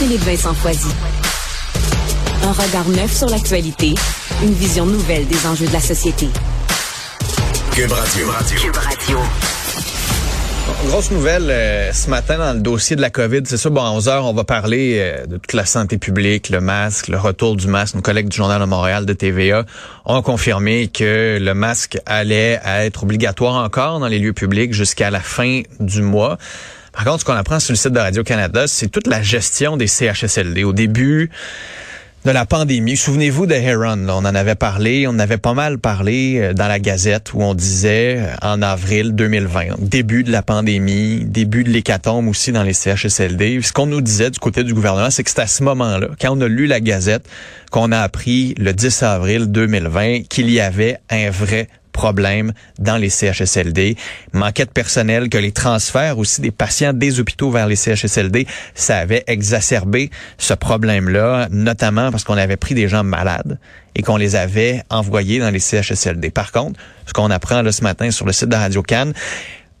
Philippe Vincent Foisy. Un regard neuf sur l'actualité, une vision nouvelle des enjeux de la société. Cube Radio. Cube Radio. Grosse nouvelle euh, ce matin dans le dossier de la COVID. C'est ça, bon, à 11 heures, on va parler euh, de toute la santé publique, le masque, le retour du masque. Nos collègues du Journal de Montréal de TVA ont confirmé que le masque allait être obligatoire encore dans les lieux publics jusqu'à la fin du mois. Par contre, ce qu'on apprend sur le site de Radio-Canada, c'est toute la gestion des CHSLD. Au début, de la pandémie. Souvenez-vous de Heron, on en avait parlé, on avait pas mal parlé euh, dans la Gazette où on disait euh, en avril 2020, début de la pandémie, début de l'hécatombe aussi dans les CHSLD. Ce qu'on nous disait du côté du gouvernement, c'est que c'est à ce moment-là, quand on a lu la Gazette, qu'on a appris le 10 avril 2020 qu'il y avait un vrai problèmes dans les CHSLD, manquait de personnel, que les transferts aussi des patients des hôpitaux vers les CHSLD, ça avait exacerbé ce problème-là, notamment parce qu'on avait pris des gens malades et qu'on les avait envoyés dans les CHSLD. Par contre, ce qu'on apprend là, ce matin sur le site de Radio Cannes,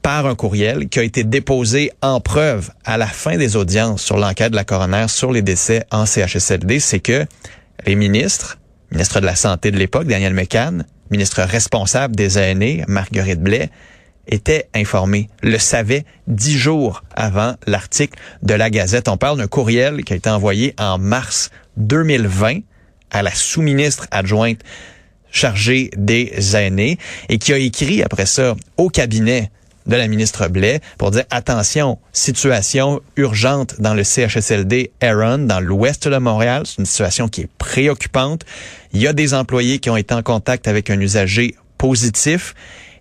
par un courriel qui a été déposé en preuve à la fin des audiences sur l'enquête de la coroner sur les décès en CHSLD, c'est que les ministres, ministre de la Santé de l'époque, Daniel McCann, ministre responsable des aînés, Marguerite Blais, était informé, le savait dix jours avant l'article de la Gazette. On parle d'un courriel qui a été envoyé en mars 2020 à la sous-ministre adjointe chargée des aînés et qui a écrit après ça au cabinet de la ministre Blais pour dire attention, situation urgente dans le CHSLD Aaron, dans l'ouest de Montréal. C'est une situation qui est préoccupante. Il y a des employés qui ont été en contact avec un usager positif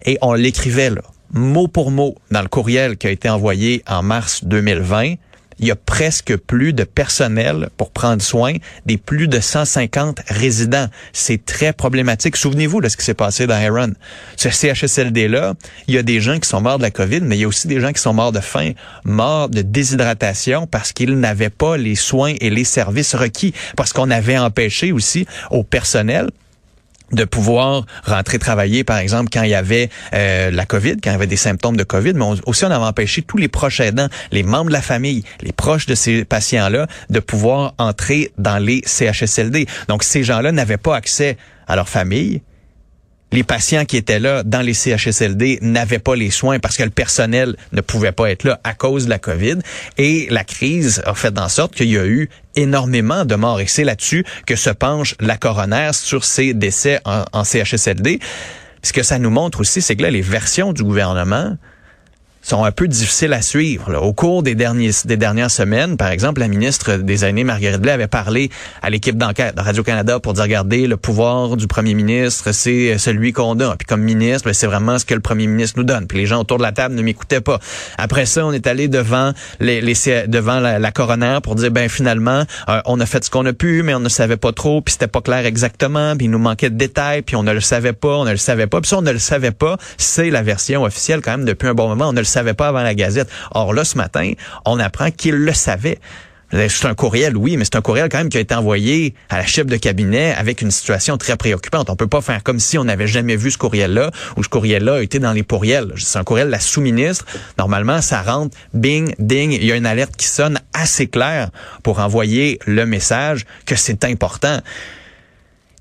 et on l'écrivait mot pour mot dans le courriel qui a été envoyé en mars 2020 il y a presque plus de personnel pour prendre soin des plus de 150 résidents. C'est très problématique. Souvenez-vous de ce qui s'est passé dans Heron. Ce CHSLD-là, il y a des gens qui sont morts de la COVID, mais il y a aussi des gens qui sont morts de faim, morts de déshydratation parce qu'ils n'avaient pas les soins et les services requis, parce qu'on avait empêché aussi au personnel de pouvoir rentrer travailler, par exemple, quand il y avait euh, la COVID, quand il y avait des symptômes de COVID, mais aussi on avait empêché tous les proches aidants, les membres de la famille, les proches de ces patients-là, de pouvoir entrer dans les CHSLD. Donc, ces gens-là n'avaient pas accès à leur famille, les patients qui étaient là dans les CHSLD n'avaient pas les soins parce que le personnel ne pouvait pas être là à cause de la COVID. Et la crise a fait en sorte qu'il y a eu énormément de morts. Et c'est là-dessus que se penche la coroner sur ces décès en, CHSLD. Ce que ça nous montre aussi, c'est que là, les versions du gouvernement sont un peu difficiles à suivre. Au cours des, derniers, des dernières semaines, par exemple, la ministre des Aînés, Marguerite Blais, avait parlé à l'équipe d'enquête de Radio-Canada pour dire, regardez, le pouvoir du premier ministre, c'est celui qu'on a. Puis comme ministre, ben, c'est vraiment ce que le premier ministre nous donne. Puis les gens autour de la table ne m'écoutaient pas. Après ça, on est allé devant les, les devant la, coroner pour dire, ben finalement, euh, on a fait ce qu'on a pu, mais on ne savait pas trop, puis c'était pas clair exactement, puis il nous manquait de détails, puis on ne le savait pas, on ne le savait pas. Puis ça, on ne le savait pas, c'est la version officielle quand même depuis un bon moment. On ne savait pas avant la Gazette. Or là, ce matin, on apprend qu'il le savait. C'est un courriel, oui, mais c'est un courriel quand même qui a été envoyé à la chef de cabinet avec une situation très préoccupante. On peut pas faire comme si on n'avait jamais vu ce courriel-là ou ce courriel-là a été dans les pourriels. C'est un courriel de la sous-ministre. Normalement, ça rentre, bing, ding, il y a une alerte qui sonne assez claire pour envoyer le message que c'est important.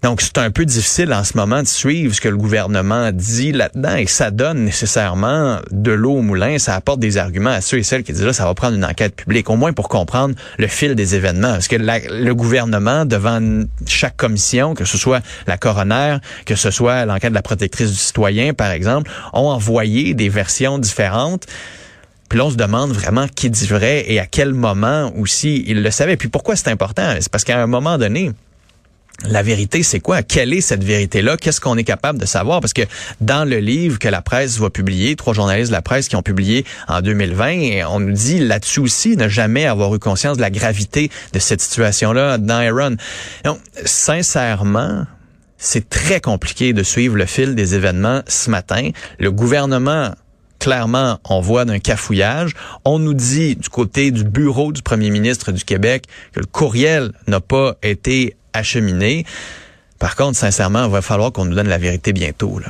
Donc, c'est un peu difficile en ce moment de suivre ce que le gouvernement dit là-dedans et ça donne nécessairement de l'eau au moulin. Ça apporte des arguments à ceux et celles qui disent là, ça va prendre une enquête publique, au moins pour comprendre le fil des événements. Parce que le gouvernement, devant chaque commission, que ce soit la coroner, que ce soit l'enquête de la protectrice du citoyen, par exemple, ont envoyé des versions différentes. Puis là, on se demande vraiment qui dit vrai et à quel moment aussi il le savait. Puis pourquoi c'est important? C'est parce qu'à un moment donné, la vérité, c'est quoi? Quelle est cette vérité-là? Qu'est-ce qu'on est capable de savoir? Parce que dans le livre que la presse va publier, trois journalistes de la presse qui ont publié en 2020, on nous dit là-dessus aussi ne jamais avoir eu conscience de la gravité de cette situation-là dans Iran. Donc, sincèrement, c'est très compliqué de suivre le fil des événements ce matin. Le gouvernement clairement, on voit d'un cafouillage. On nous dit du côté du bureau du premier ministre du Québec que le courriel n'a pas été Par contre, sincèrement, il va falloir qu'on nous donne la vérité bientôt. Là.